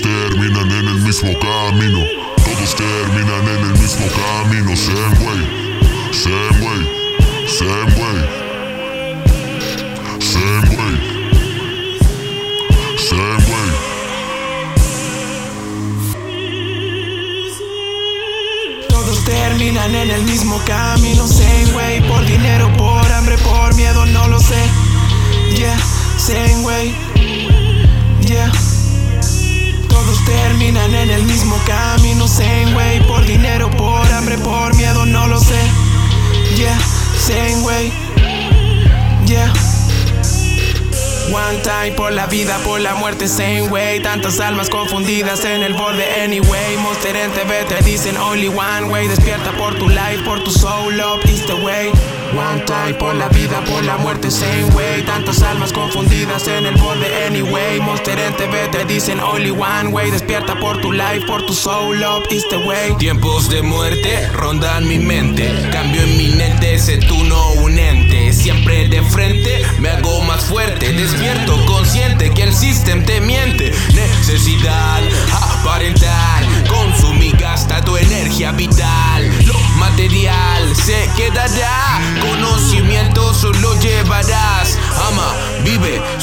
Todos terminan en el mismo camino. Todos terminan en el mismo camino. Same way, same way, same way. Same way, same way. Todos terminan en el mismo camino. Same way, por dinero, por hambre, por miedo, no lo sé. Yeah, same way. Terminan en el mismo camino, same. Por dinero, por One time por la vida, por la muerte, same way. Tantas almas confundidas en el borde, anyway. Monster en TV te dicen only one way. Despierta por tu life, por tu soul, love is the way. One time por la vida, por la muerte, same way. Tantas almas confundidas en el borde, anyway. Monster en TV te dicen only one way. Despierta por tu life, por tu soul, love is the way. Tiempos de muerte rondan mi mente. Cambio inminente, ese tú no un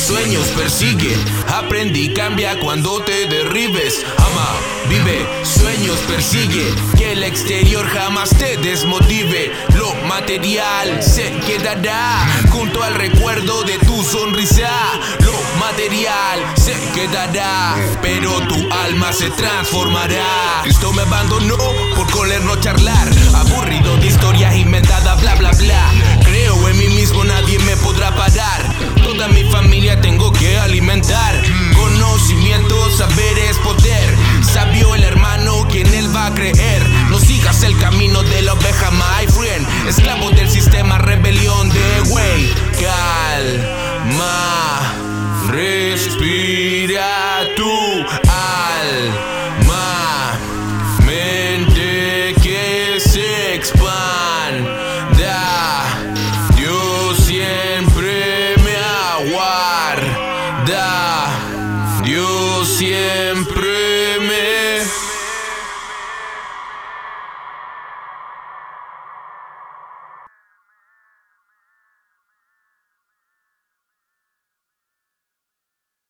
sueños persigue. Aprendí, cambia cuando te derribes. Ama, vive, sueños persigue. Que el exterior jamás te desmotive. Lo material se quedará junto al recuerdo de tu sonrisa. Lo material se quedará, pero tu alma se transformará. Cristo me abandonó por no sempre.